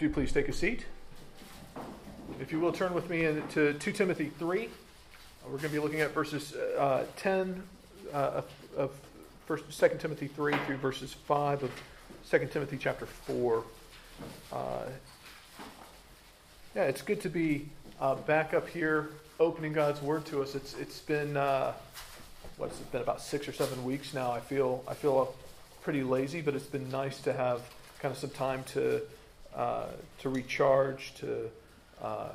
do please take a seat. If you will, turn with me to 2 Timothy 3. We're going to be looking at verses uh, 10 uh, of first, 2 Timothy 3 through verses 5 of 2 Timothy chapter 4. Uh, yeah, it's good to be uh, back up here opening God's Word to us. It's it's been uh, what's it been about six or seven weeks now. I feel I feel pretty lazy, but it's been nice to have kind of some time to uh, to recharge, to uh,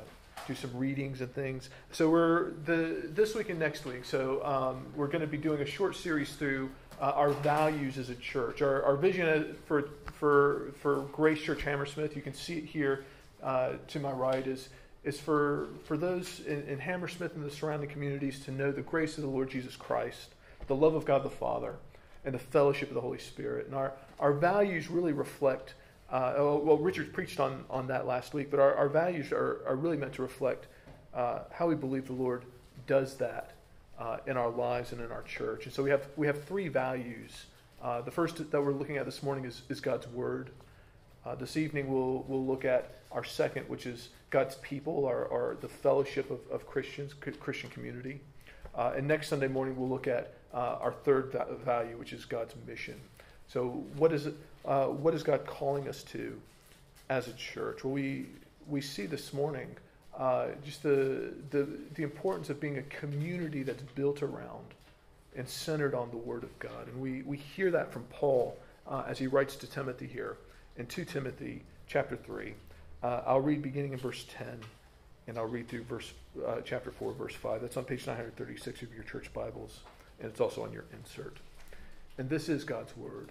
do some readings and things. So we're the this week and next week. So um, we're going to be doing a short series through uh, our values as a church, our, our vision for for for Grace Church Hammersmith. You can see it here uh, to my right is is for for those in, in Hammersmith and the surrounding communities to know the grace of the Lord Jesus Christ, the love of God the Father, and the fellowship of the Holy Spirit. And our our values really reflect. Uh, well, Richard preached on, on that last week, but our, our values are, are really meant to reflect uh, how we believe the Lord does that uh, in our lives and in our church. And so we have, we have three values. Uh, the first that we're looking at this morning is, is God's Word. Uh, this evening we'll, we'll look at our second, which is God's people, our, our the fellowship of, of Christians, Christian community. Uh, and next Sunday morning we'll look at our third value, which is God's mission. So what is it? Uh, what is God calling us to as a church? Well, we we see this morning uh, just the, the the importance of being a community that's built around and centered on the Word of God, and we we hear that from Paul uh, as he writes to Timothy here in two Timothy chapter three. Uh, I'll read beginning in verse ten, and I'll read through verse uh, chapter four, verse five. That's on page nine hundred thirty-six of your church Bibles, and it's also on your insert. And this is God's Word.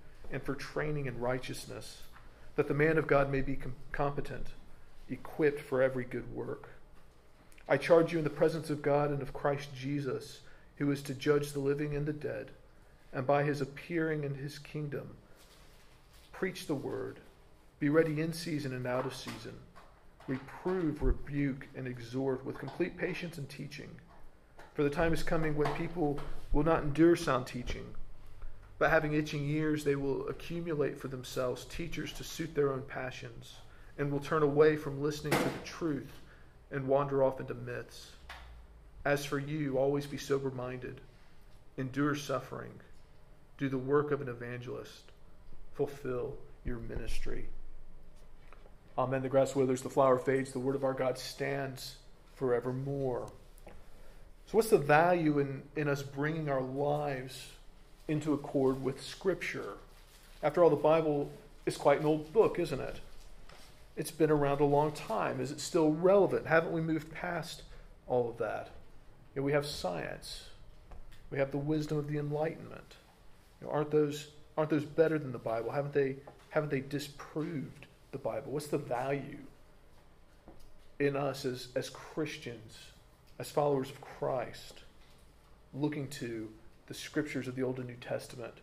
and for training in righteousness, that the man of God may be com- competent, equipped for every good work. I charge you in the presence of God and of Christ Jesus, who is to judge the living and the dead, and by his appearing in his kingdom, preach the word. Be ready in season and out of season. Reprove, rebuke, and exhort with complete patience and teaching. For the time is coming when people will not endure sound teaching but having itching ears, they will accumulate for themselves teachers to suit their own passions, and will turn away from listening to the truth and wander off into myths. As for you, always be sober minded, endure suffering, do the work of an evangelist, fulfill your ministry. Amen. The grass withers, the flower fades, the word of our God stands forevermore. So, what's the value in, in us bringing our lives into accord with Scripture. After all, the Bible is quite an old book, isn't it? It's been around a long time. Is it still relevant? Haven't we moved past all of that? You know, we have science. We have the wisdom of the Enlightenment. You know, aren't those aren't those better than the Bible? Haven't they haven't they disproved the Bible? What's the value in us as, as Christians, as followers of Christ, looking to the scriptures of the Old and New Testament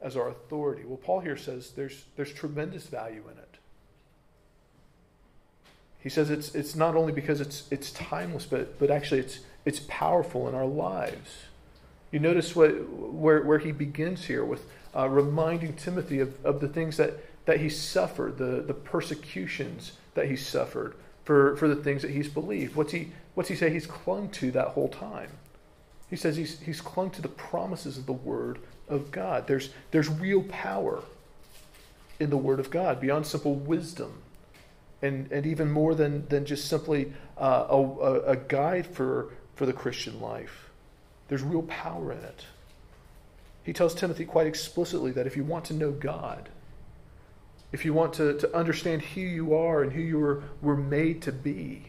as our authority. Well, Paul here says there's, there's tremendous value in it. He says it's, it's not only because it's, it's timeless, but, but actually it's, it's powerful in our lives. You notice what, where, where he begins here with uh, reminding Timothy of, of the things that, that he suffered, the, the persecutions that he suffered for, for the things that he's believed. What's he, what's he say he's clung to that whole time? He says he's, he's clung to the promises of the Word of God. There's, there's real power in the Word of God beyond simple wisdom and, and even more than, than just simply uh, a, a guide for, for the Christian life. There's real power in it. He tells Timothy quite explicitly that if you want to know God, if you want to, to understand who you are and who you were, were made to be,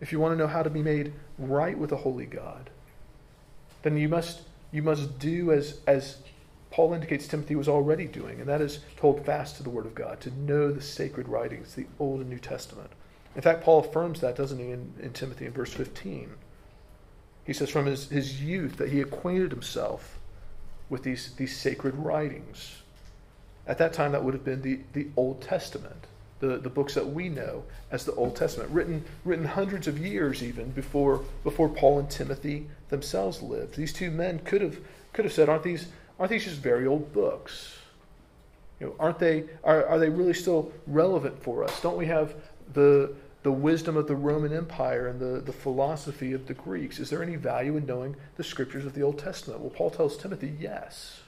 if you want to know how to be made right with a holy God, then you must, you must do as, as Paul indicates Timothy was already doing, and that is to hold fast to the Word of God, to know the sacred writings, the Old and New Testament. In fact, Paul affirms that, doesn't he, in, in Timothy in verse 15? He says, from his, his youth, that he acquainted himself with these, these sacred writings. At that time, that would have been the, the Old Testament, the, the books that we know as the Old Testament, written, written hundreds of years even before, before Paul and Timothy themselves lived. These two men could have, could have said, aren't these, aren't these just very old books? You know, aren't they, are, are they really still relevant for us? Don't we have the, the wisdom of the Roman Empire and the, the philosophy of the Greeks? Is there any value in knowing the scriptures of the Old Testament? Well, Paul tells Timothy, yes.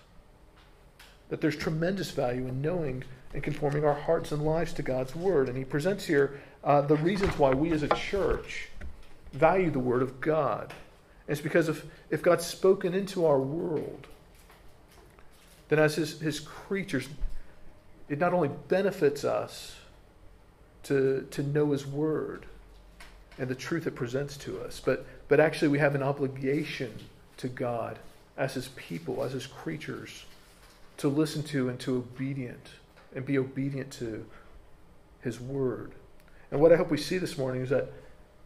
That there's tremendous value in knowing and conforming our hearts and lives to God's Word. And he presents here uh, the reasons why we as a church value the Word of God. It's because if, if God's spoken into our world, then as his, his creatures, it not only benefits us, to, to know His Word and the truth it presents to us. But, but actually, we have an obligation to God as His people, as His creatures, to listen to and to obedient and be obedient to His Word. And what I hope we see this morning is that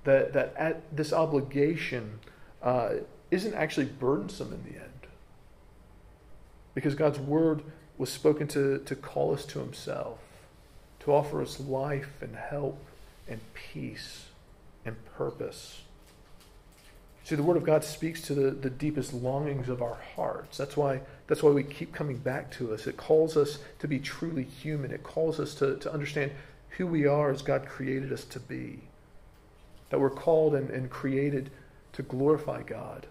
that, that at this obligation uh, isn't actually burdensome in the end. Because God's Word was spoken to, to call us to Himself to offer us life and help and peace and purpose. See, the Word of God speaks to the, the deepest longings of our hearts. That's why, that's why we keep coming back to us. It calls us to be truly human, it calls us to, to understand who we are as God created us to be. That we're called and, and created to glorify God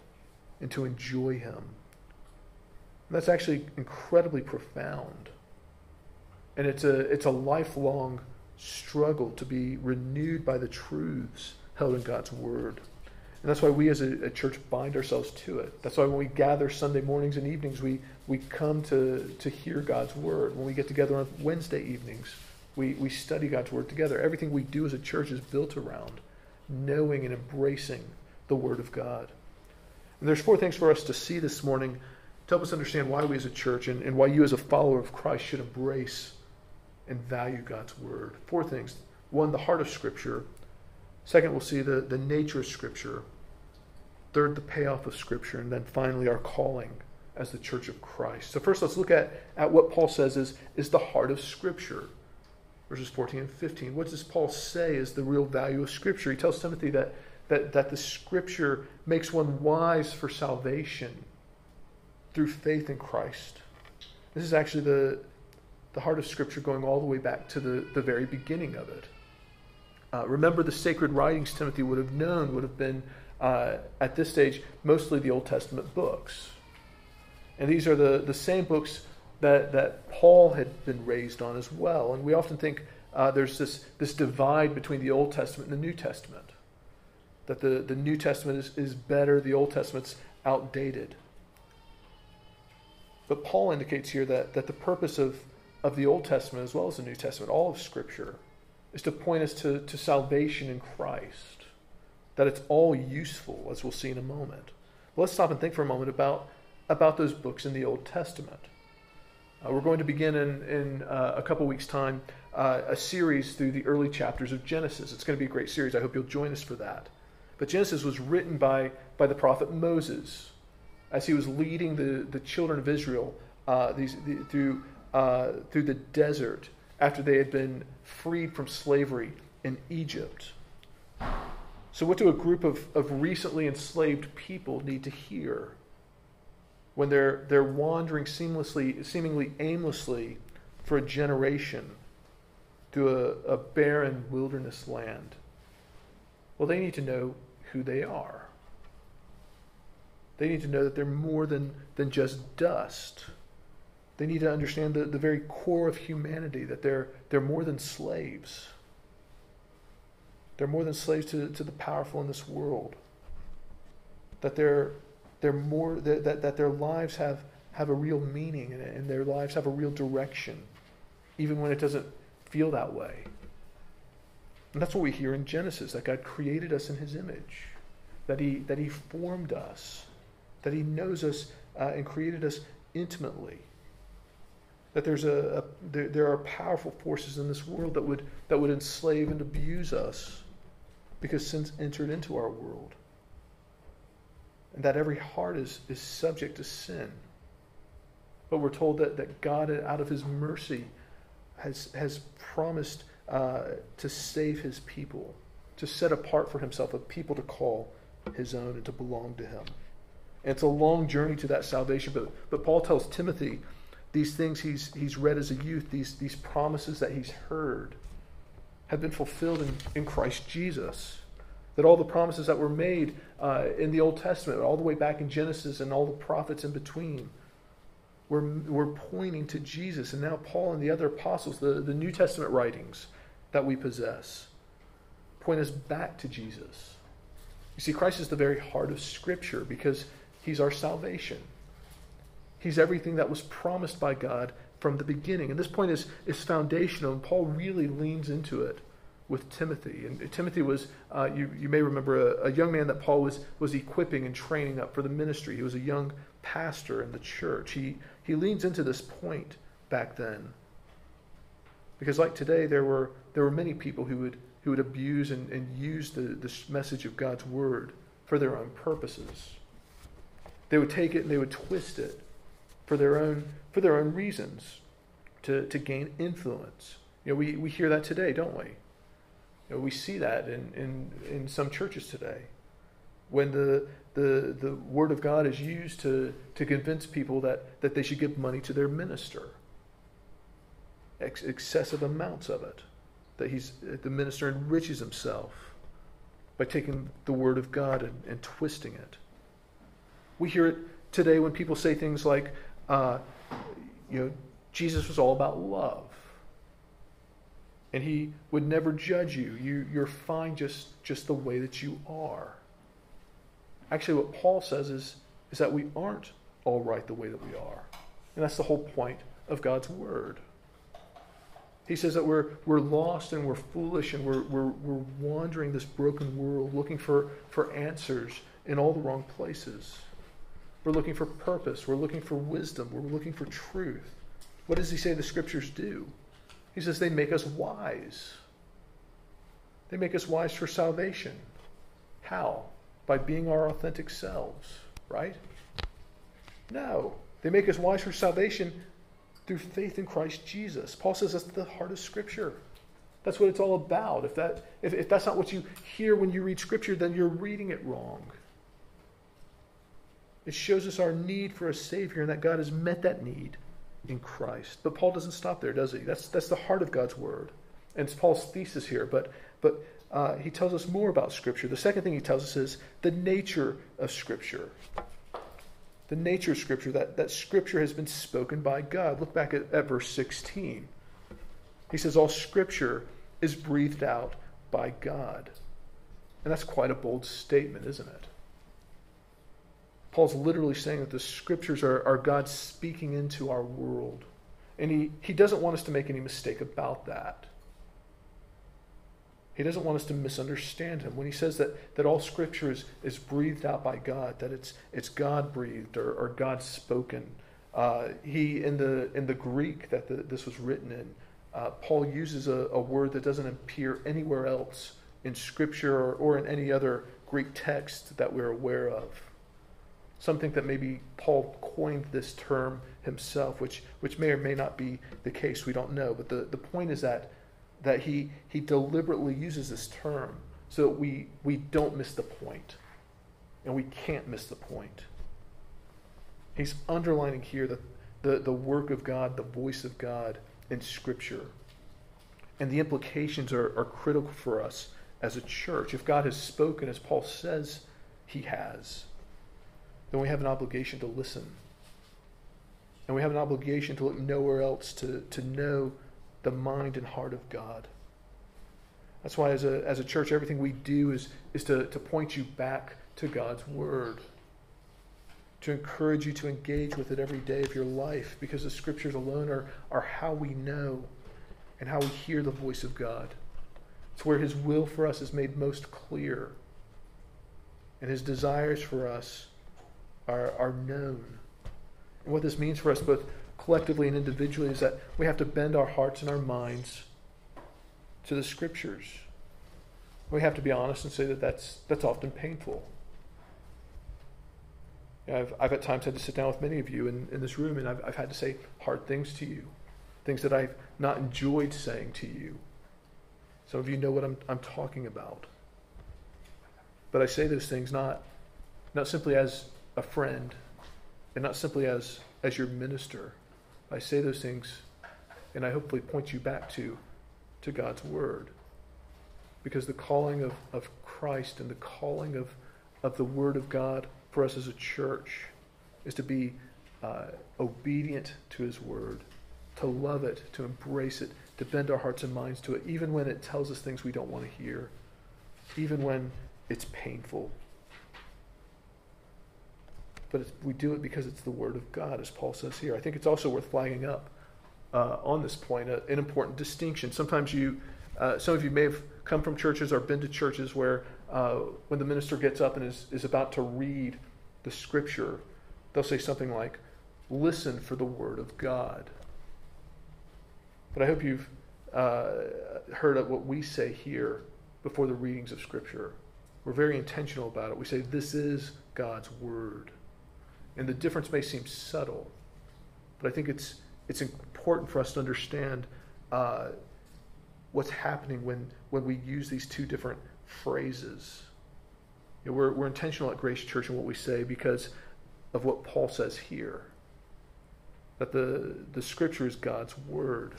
and to enjoy Him. And that's actually incredibly profound. And it's a, it's a lifelong struggle to be renewed by the truths held in God's Word. And that's why we as a, a, church bind ourselves to it. That's why when we gather Sunday mornings and evenings, we, we come to, to hear God's Word. When we get together on Wednesday evenings, we, we study God's Word together. Everything we do as a church is built around knowing and embracing the Word of God. And there's four things for us to see this morning to help us understand why we as a church and, and why you as a follower of Christ should embrace and value God's word. Four things. One, the heart of Scripture. Second, we'll see the, the nature of Scripture. Third, the payoff of Scripture. And then finally, our calling as the church of Christ. So, first, let's look at, at what Paul says is, is the heart of Scripture. Verses 14 and 15. What does Paul say is the real value of Scripture? He tells Timothy that, that, that the Scripture makes one wise for salvation through faith in Christ. This is actually the, the heart of Scripture going all the way back to the, the very beginning of it. Uh, remember, the sacred writings Timothy would have known would have been, uh, at this stage, mostly the Old Testament books. And these are the, the same books that, that Paul had been raised on as well. And we often think uh, there's this, this divide between the Old Testament and the New Testament. That the, the New Testament is, is better, the Old Testament's outdated. But Paul indicates here that, that the purpose of of the Old Testament as well as the New Testament, all of Scripture, is to point us to, to salvation in Christ. That it's all useful, as we'll see in a moment. But let's stop and think for a moment about, about those books in the Old Testament. Uh, we're going to begin in, in uh, a couple weeks' time uh, a series through the early chapters of Genesis. It's going to be a great series. I hope you'll join us for that. But Genesis was written by, by the prophet Moses as he was leading the, the children of Israel uh, these, the, through uh, through the desert after they had been freed from slavery in Egypt. So, what do a group of, of recently enslaved people need to hear when they're, they're wandering seamlessly, seemingly aimlessly for a generation through a, a barren wilderness land? Well, they need to know who they are. They need to know that they're more than, than just dust. They need to understand the, the very core of humanity, that they're, they're more than slaves. They're more than slaves to, to the powerful in this world. That they're, they're more, that, that, that their lives have, have a real meaning and, and their lives have a real direction, even when it doesn't feel that way. And that's what we hear in Genesis that God created us in His image, that He, that he formed us, that He knows us uh, and created us intimately. That there's a, a there, there, are powerful forces in this world that would that would enslave and abuse us because sin's entered into our world. And that every heart is, is subject to sin. But we're told that, that God, out of his mercy, has, has promised uh, to save his people, to set apart for himself a people to call his own and to belong to him. And it's a long journey to that salvation, but, but Paul tells Timothy these things he's, he's read as a youth, these, these promises that he's heard, have been fulfilled in, in Christ Jesus. That all the promises that were made uh, in the Old Testament, all the way back in Genesis and all the prophets in between, were, were pointing to Jesus. And now Paul and the other apostles, the, the New Testament writings that we possess, point us back to Jesus. You see, Christ is the very heart of Scripture because he's our salvation. He's everything that was promised by God from the beginning. And this point is, is foundational, and Paul really leans into it with Timothy. And Timothy was, uh, you, you may remember, a, a, young man that Paul was, was equipping and training up for the ministry. He was a young pastor in the church. He, he leans into this point back then. Because, like today, there were, there were many people who would, who would abuse and, and use the, the message of God's word for their own purposes. They would take it and they would twist it for their own, for their own reasons to, to gain influence. You know, we, we hear that today, don't we? You know, we see that in, in, in some churches today. When the, the, the word of God is used to, to convince people that, that they should give money to their minister. Ex- excessive amounts of it. That he's, the minister enriches himself by taking the word of God and, and twisting it. We hear it today when people say things like, uh, you know, Jesus was all about love. And he would never judge you. you. You're fine just, just the way that you are. Actually, what Paul says is, is that we aren't all right the way that we are. And that's the whole point of God's Word. He says that we're, we're lost and we're foolish and we're, we're, we're wandering this broken world looking for, for answers in all the wrong places. We're looking for purpose. We're looking for wisdom. We're looking for truth. What does he say the scriptures do? He says they make us wise. They make us wise for salvation. How? By being our authentic selves, right? No. They make us wise for salvation through faith in Christ Jesus. Paul says that's the heart of Scripture. That's what it's all about. If, that, if, if that's not what you hear when you read Scripture, then you're reading it wrong. It shows us our need for a Savior and that God has met that need in Christ. But Paul doesn't stop there, does he? That's, that's the heart of God's Word. And it's Paul's thesis here. But, but uh, he tells us more about Scripture. The second thing he tells us is the nature of Scripture. The nature of Scripture, that, that Scripture has been spoken by God. Look back at, at verse 16. He says, All Scripture is breathed out by God. And that's quite a bold statement, isn't it? Paul's literally saying that the scriptures are, are God speaking into our world. And he, he doesn't want us to make any mistake about that. He doesn't want us to misunderstand him. When he says that, that all scripture is, is breathed out by God, that it's, it's God breathed or, or God spoken. Uh, he, in the, in the Greek that the, this was written in, uh, Paul uses a, a, word that doesn't appear anywhere else in scripture or, or in any other Greek text that we're aware of. Something that maybe Paul coined this term himself, which, which may or may not be the case. We don't know. But the, the point is that, that he, he deliberately uses this term so that we, we don't miss the point. And we can't miss the point. He's underlining here the, the, the work of God, the voice of God in Scripture. And the implications are, are critical for us as a church. If God has spoken, as Paul says he has, then we have an obligation to listen. And we have an obligation to look nowhere else to, to know the mind and heart of God. That's why, as a, as a church, everything we do is, is to, to point you back to God's Word, to encourage you to engage with it every day of your life, because the Scriptures alone are, are how we know and how we hear the voice of God. It's where His will for us is made most clear, and His desires for us are, are known. And what this means for us, both collectively and individually, is that we have to bend our hearts and our minds to the scriptures. We have to be honest and say that that's, that's often painful. I've, I've at times had to sit down with many of you in, in this room, and I've, I've had to say hard things to you, things that I've not enjoyed saying to you. Some of you know what I'm, I'm talking about. But I say those things not, not simply as a friend and not simply as, as your minister. I say those things and I hopefully point you back to to God's Word. Because the calling of, of Christ and the calling of, of the Word of God for us as a church is to be uh, obedient to His Word, to love it, to embrace it, to bend our hearts and minds to it, even when it tells us things we don't want to hear, even when it's painful. But we do it because it's the Word of God, as Paul says here. I think it's also worth flagging up uh, on this point, uh, an important distinction. Sometimes you, uh, some of you may have come from churches or been to churches where uh, when the minister gets up and is, is about to read the scripture, they'll say something like, Listen for the word of God. But I hope you've uh, heard of what we say here before the readings of scripture. We're very intentional about it. We say, This is God's word. And the difference may seem subtle, but I think it's it's important for us to understand uh, what's happening when, when we use these two different phrases. You know, we're, we're intentional at Grace Church in what we say because of what Paul says here that the, the scripture is God's word.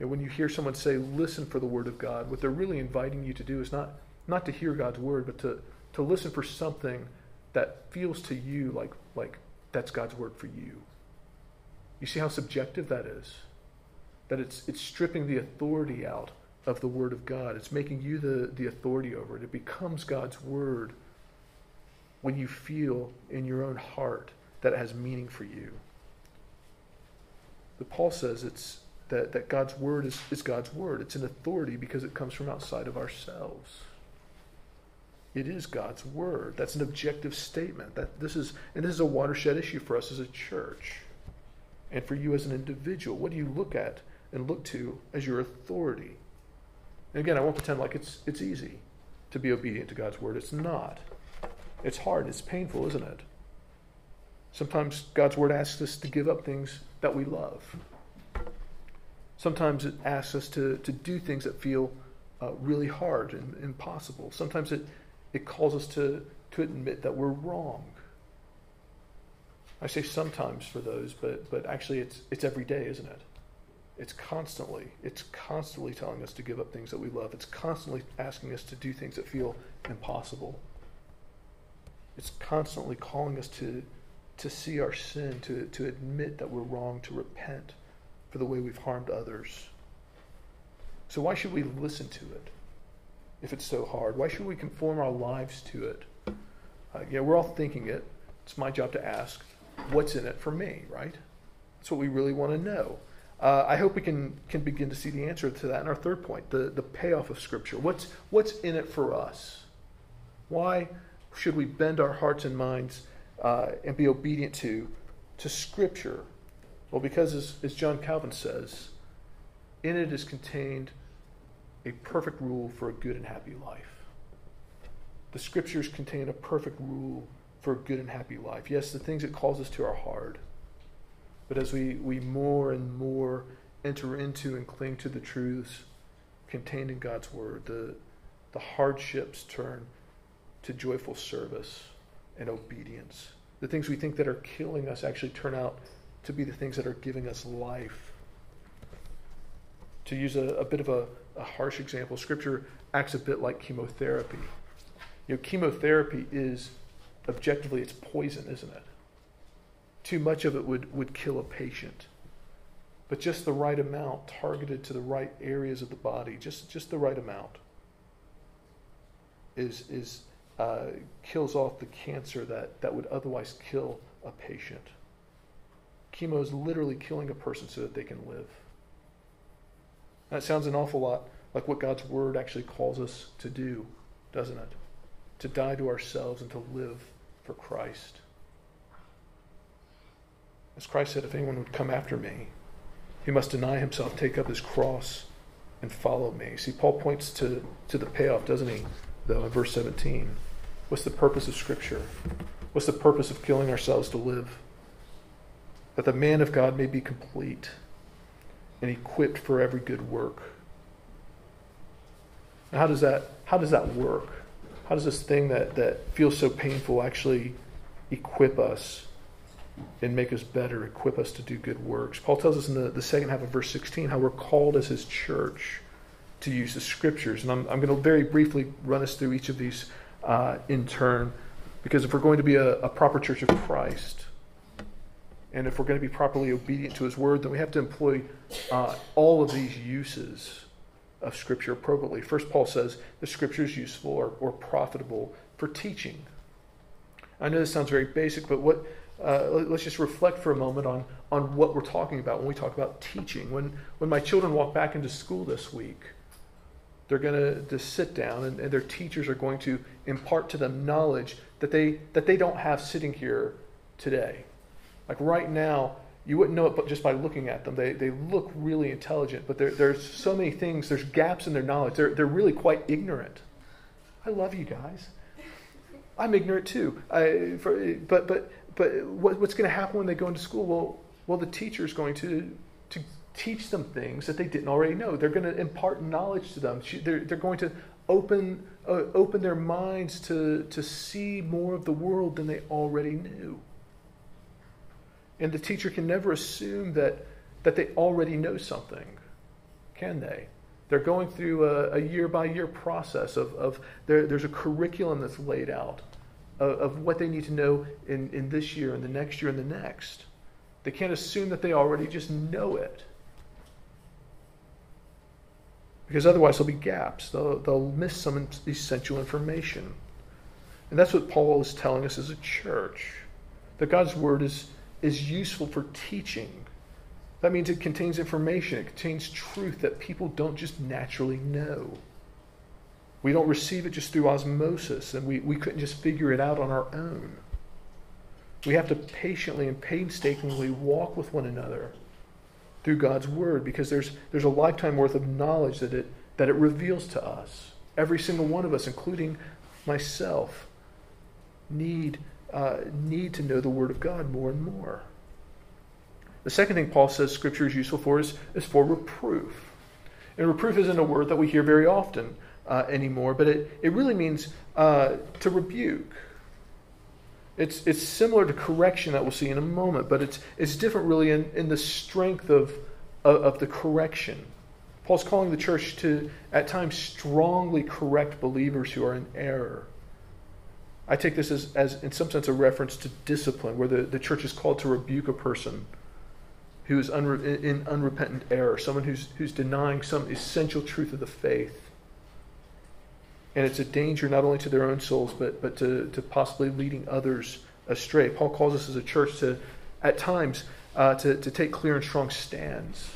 And when you hear someone say, listen for the word of God, what they're really inviting you to do is not, not to hear God's word, but to, to listen for something that feels to you like, like that's God's word for you. You see how subjective that is? That it's, it's stripping the authority out of the Word of God. It's making you the, the authority over it. It becomes God's Word when you feel in your own heart that it has meaning for you. But Paul says it's that, that God's word is, is God's word. It's an authority because it comes from outside of ourselves. It is God's word. That's an objective statement. That this is and this is a watershed issue for us as a church and for you as an individual? What do you look at and look to as your authority? And again, I won't pretend like it's, it's easy to be obedient to God's word. It's not. It's hard. It's painful, isn't it? Sometimes God's word asks us to give up things that we love. Sometimes it asks us to, to do things that feel uh, really hard and impossible. Sometimes it, it calls us to, to admit that we're wrong. I say sometimes for those, but but actually it's it's every day, isn't it? It's constantly it's constantly telling us to give up things that we love. It's constantly asking us to do things that feel impossible. It's constantly calling us to to see our sin, to to admit that we're wrong, to repent for the way we've harmed others. So why should we listen to it if it's so hard? Why should we conform our lives to it? Uh, yeah, we're all thinking it. It's my job to ask what's in it for me, right? That's what we really want to know. Uh, I hope we can, can begin to see the answer to that in our third point the, the payoff of Scripture. What's, what's in it for us? Why should we bend our hearts and minds uh, and be obedient to, to Scripture? Well, because as, as John Calvin says, in it is contained a perfect rule for a good and happy life. The Scriptures contain a perfect rule for a good and happy life. Yes, the things it calls us to are hard. But as we, we more and more enter into and cling to the truths contained in God's Word, the, the hardships turn to joyful service and obedience. The things we think that are killing us actually turn out to be the things that are giving us life. To use a, a bit of a, a harsh example, Scripture acts a bit like chemotherapy. You know, chemotherapy is objectively it's poison, isn't it? Too much of it would, would kill a patient. but just the right amount targeted to the right areas of the body, just, just the right amount, is, is, uh, kills off the cancer that, that would otherwise kill a patient. Chemo is literally killing a person so that they can live. That sounds an awful lot like what God's Word actually calls us to do, doesn't it? To die to ourselves and to live for Christ. As Christ said, if anyone would come after me, he must deny himself, take up his cross, and follow me. See, Paul points to, to the payoff, doesn't he, though, in verse 17. What's the purpose of Scripture? What's the purpose of killing ourselves to live? That the man of God may be complete and equipped for every good work. Now, how does that how does that work? How does this thing that, that feels so painful actually equip us and make us better, equip us to do good works? Paul tells us in the, the second half of verse 16 how we're called as his church to use the scriptures. And I'm, I'm going to very briefly run us through each of these uh, in turn, because if we're going to be a, a proper church of Christ, and if we're going to be properly obedient to his word, then we have to employ uh, all of these uses of Scripture appropriately. First, Paul says the Scripture is useful or, or profitable for teaching. I know this sounds very basic, but what uh, let's just reflect for a moment on, on what we're talking about when we talk about teaching. When, when my children walk back into school this week, they're going to just sit down and, and, their teachers are going to impart to them knowledge that they, that they don't have sitting here today. Like right now, you wouldn't know it but just by looking at them. They, they look really intelligent, but there, there's so many things, there's gaps in their knowledge. They're, they're really quite ignorant. I love you guys. I'm ignorant too. I, for, but but, but what, what's going to happen when they go into school? Well, well, the teacher is going to, to teach them things that they didn't already know. They're going to impart knowledge to them. They're, they're going to open, uh, open their minds to, to see more of the world than they already knew. And the teacher can never assume that, that they already know something, can they? They're going through a, year by year process of, of there, there's a curriculum that's laid out of, of what they need to know in, in this year and the next year and the next. They can't assume that they already just know it. Because otherwise, there'll be gaps. They'll, they'll miss some essential information. And that's what Paul is telling us as a church that God's word is, is useful for teaching. That means it contains information, it contains truth that people don't just naturally know. We don't receive it just through osmosis, and we, we couldn't just figure it out on our own. We have to patiently and painstakingly walk with one another through God's Word because there's, there's a lifetime worth of knowledge that it, that it reveals to us. Every single one of us, including myself, need uh, need to know the Word of God more and more. The second thing Paul says Scripture is useful for is, is for reproof. And reproof isn't a word that we hear very often uh, anymore, but it, it really means uh, to rebuke. It's, it's similar to correction that we'll see in a moment, but it's, it's different really in, in the strength of, of, of the correction. Paul's calling the church to, at times, strongly correct believers who are in error. I take this as, as, in some sense, a reference to discipline, where the, the church is called to rebuke a person who is unre- in unrepentant error, someone who's, who's denying some essential truth of the faith. And it's a danger not only to their own souls, but, but to, to possibly leading others astray. Paul calls us as a church to, at times, uh, to, to take clear and strong stands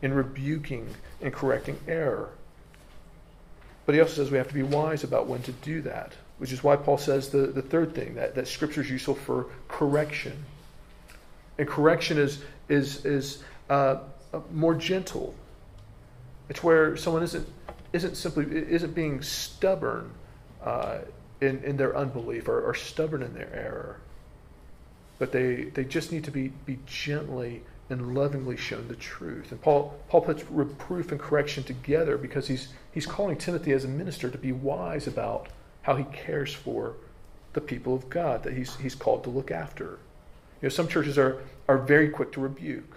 in rebuking and correcting error. But he also says we have to be wise about when to do that which is why Paul says the, the third thing that, that scripture is useful for correction. And correction is, is, is uh, more gentle. It's where someone isn't, isn't simply isn't being stubborn uh, in, in their unbelief or, or stubborn in their error. But they, they just need to be, be gently and lovingly shown the truth. And Paul, Paul puts reproof and correction together because he's, he's calling Timothy as a minister to be wise about how he cares for the people of God that he's, he's called to look after. You know, some churches are, are very quick to rebuke.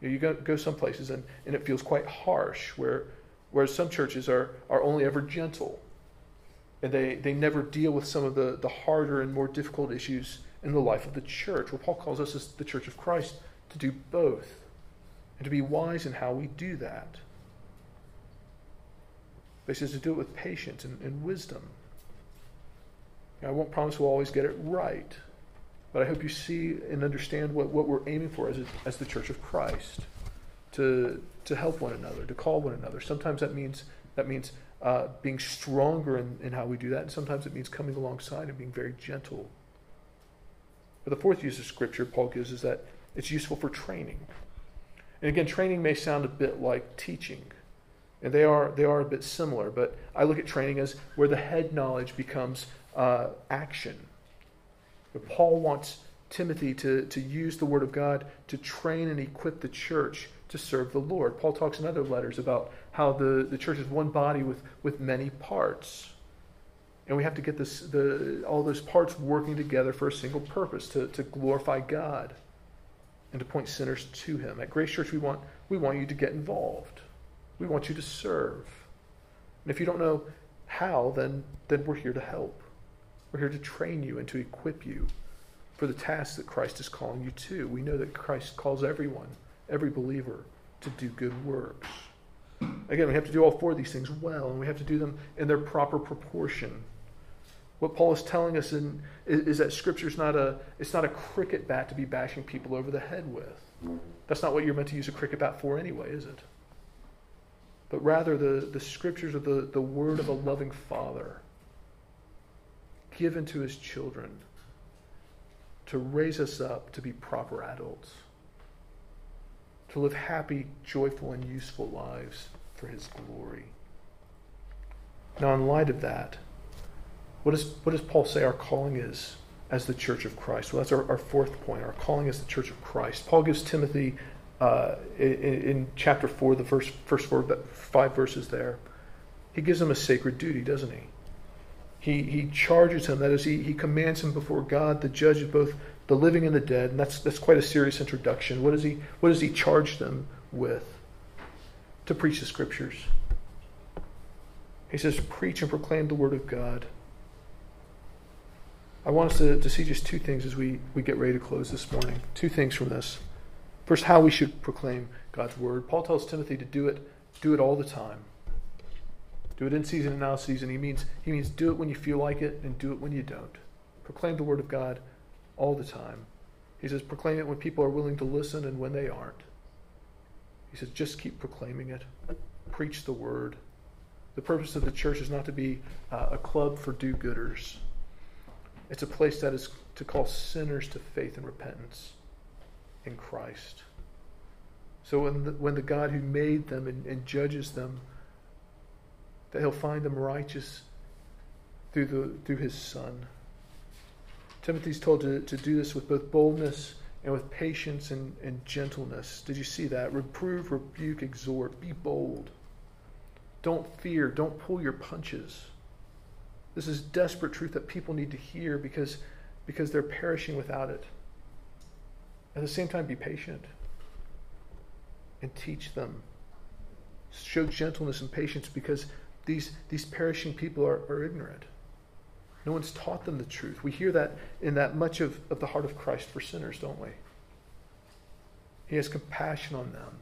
You, know, you go, go some places and, and it feels quite harsh, where, whereas some churches are, are only ever gentle. And they, they never deal with some of the, the harder and more difficult issues in the life of the church. Well, Paul calls us as the church of Christ to do both. and to be wise in how we do that. But he says to do it with patience and, and wisdom. I won't promise we'll always get it right, but I hope you see and understand what, what we're aiming for as, a, as the church of Christ to, to help one another, to call one another. Sometimes that means, that means uh, being stronger in, in how we do that, and sometimes it means coming alongside and being very gentle. But the fourth use of Scripture Paul gives is that it's useful for training. And again, training may sound a bit like teaching. And they are, they are a bit similar, but I look at training as where the head knowledge becomes uh, action. But Paul wants Timothy to, to use the Word of God to train and equip the church to serve the Lord. Paul talks in other letters about how the, the church is one body with, with many parts. And we have to get this, the, all those parts working together for a single purpose to, to glorify God and to point sinners to Him. At Grace Church, we want, we want you to get involved, we want you to serve. And if you don't know how, then, then we're here to help. We're here to train you and to equip you for the task that Christ is calling you to. We know that Christ calls everyone, every believer, to do good works. Again, we have to do all four of these things well, and we have to do them in their proper proportion. What Paul is telling us in, is, is that Scripture is not a it's not a cricket bat to be bashing people over the head with. That's not what you're meant to use a cricket bat for anyway, is it? But rather the, the scriptures are the, the word of a loving father given to his children to raise us up to be proper adults, to live happy, joyful, and useful lives for his glory. Now, in light of that, what, is, what does Paul say our calling is as the church of Christ? Well, that's our, our fourth point. Our calling is the church of Christ. Paul gives Timothy uh, in, in, chapter 4, the first, first four, five verses there, he gives him a sacred duty, doesn't he? He, he charges him, that is, he, he commands him before God, the judge of both the living and the dead. And that's, that's quite a serious introduction. What, does he, what does he charge them with? To preach the scriptures. He says, Preach and proclaim the word of God. I want us to, to see just two things as we, we get ready to close this morning. Two things from this. First, how we should proclaim God's word. Paul tells Timothy to do it, do it all the time. Do it in season and out of season. He means he means do it when you feel like it and do it when you don't. Proclaim the word of God all the time. He says proclaim it when people are willing to listen and when they aren't. He says just keep proclaiming it. Preach the word. The purpose of the church is not to be uh, a club for do-gooders. It's a place that is to call sinners to faith and repentance in Christ. So when the, when the God who made them and, and judges them, that he'll find them righteous through, the, through his Son. Timothy's told to, to do this with both boldness and with patience and, and gentleness. Did you see that? Reprove, rebuke, exhort. Be bold. Don't fear. Don't pull your punches. This is desperate truth that people need to hear because, because they're perishing without it. At the same time, be patient and teach them. Show gentleness and patience because these, these perishing people are, are ignorant. No one's taught them the truth. We hear that in that much of, of the heart of Christ for sinners, don't we? He has compassion on them.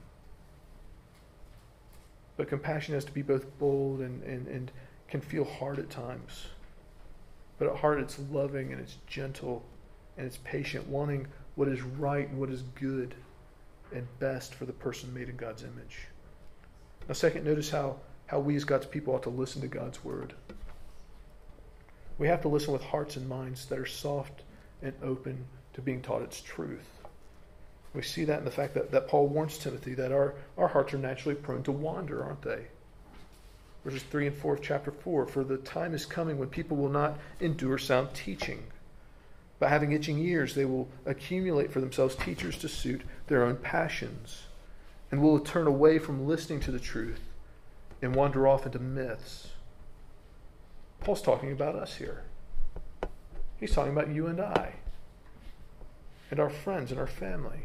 But compassion has to be both bold and, and, and can feel hard at times. But at heart, it's loving and it's gentle and it's patient, wanting what is right and what is good and best for the person made in God's image. Now, second, notice how, how we as God's people ought to listen to God's word. We have to listen with hearts and minds that are soft and open to being taught its truth. We see that in the fact that, that Paul warns Timothy that our, our hearts are naturally prone to wander, aren't they? Verses 3 and 4 of chapter 4 For the time is coming when people will not endure sound teaching by having itching ears, they will accumulate for themselves teachers to suit their own passions, and will turn away from listening to the truth and wander off into myths. Paul's talking about us here. He's talking about you and I, and our friends and our family,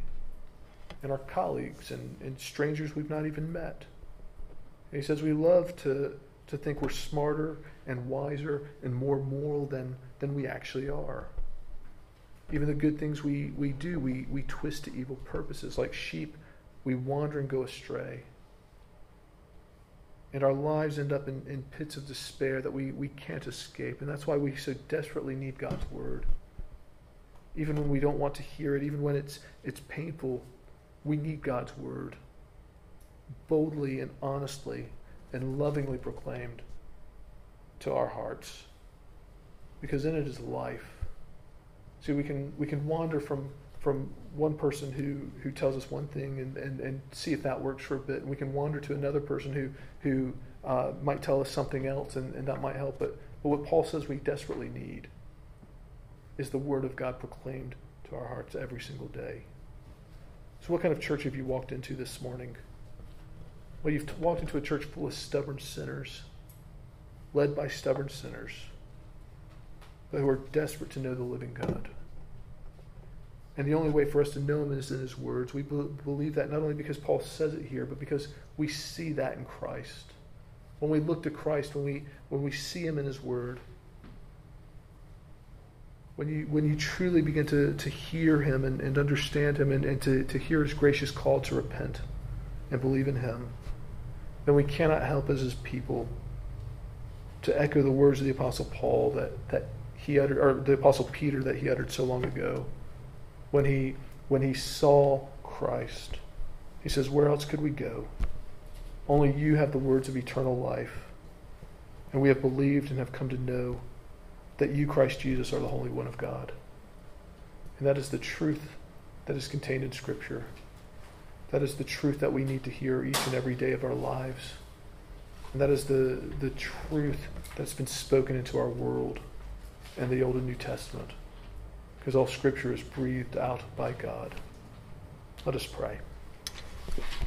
and our colleagues and, and strangers we've not even met. And he says we love to, to think we're smarter and wiser and more moral than, than we actually are. Even the good things we, we do, we, we twist to evil purposes. Like sheep, we wander and go astray. And our lives end up in, in pits of despair that we, we can't escape. And that's why we so desperately need God's word. Even when we don't want to hear it, even when it's, it's painful, we need God's word boldly and honestly and lovingly proclaimed to our hearts. Because in it is life. See, we can, we can wander from, from one person who, who tells us one thing and, and, and see if that works for a bit. And we can wander to another person who, who uh, might tell us something else and, and that might help. But, but what Paul says we desperately need is the Word of God proclaimed to our hearts every single day. So, what kind of church have you walked into this morning? Well, you've walked into a church full of stubborn sinners, led by stubborn sinners, who are desperate to know the living God. And the only way for us to know him is in his words. We believe that not only because Paul says it here, but because we see that in Christ. When we look to Christ, when we, when we see him in his word, when you, when you truly begin to, to hear him and, and understand him and, and to, to hear his gracious call to repent and believe in him, then we cannot help as his people to echo the words of the Apostle Paul that, that he uttered, or the Apostle Peter that he uttered so long ago when he, when he saw Christ. He says, Where else could we go? Only you have the words of eternal life. And we have believed and have come to know that you, Christ Jesus, are the Holy One of God. And that is the truth that is contained in Scripture. That is the truth that we need to hear each and every day of our lives. And that is the, the truth that's been spoken into our world in the Old and New Testament. Because all Scripture is breathed out by God. Let us pray.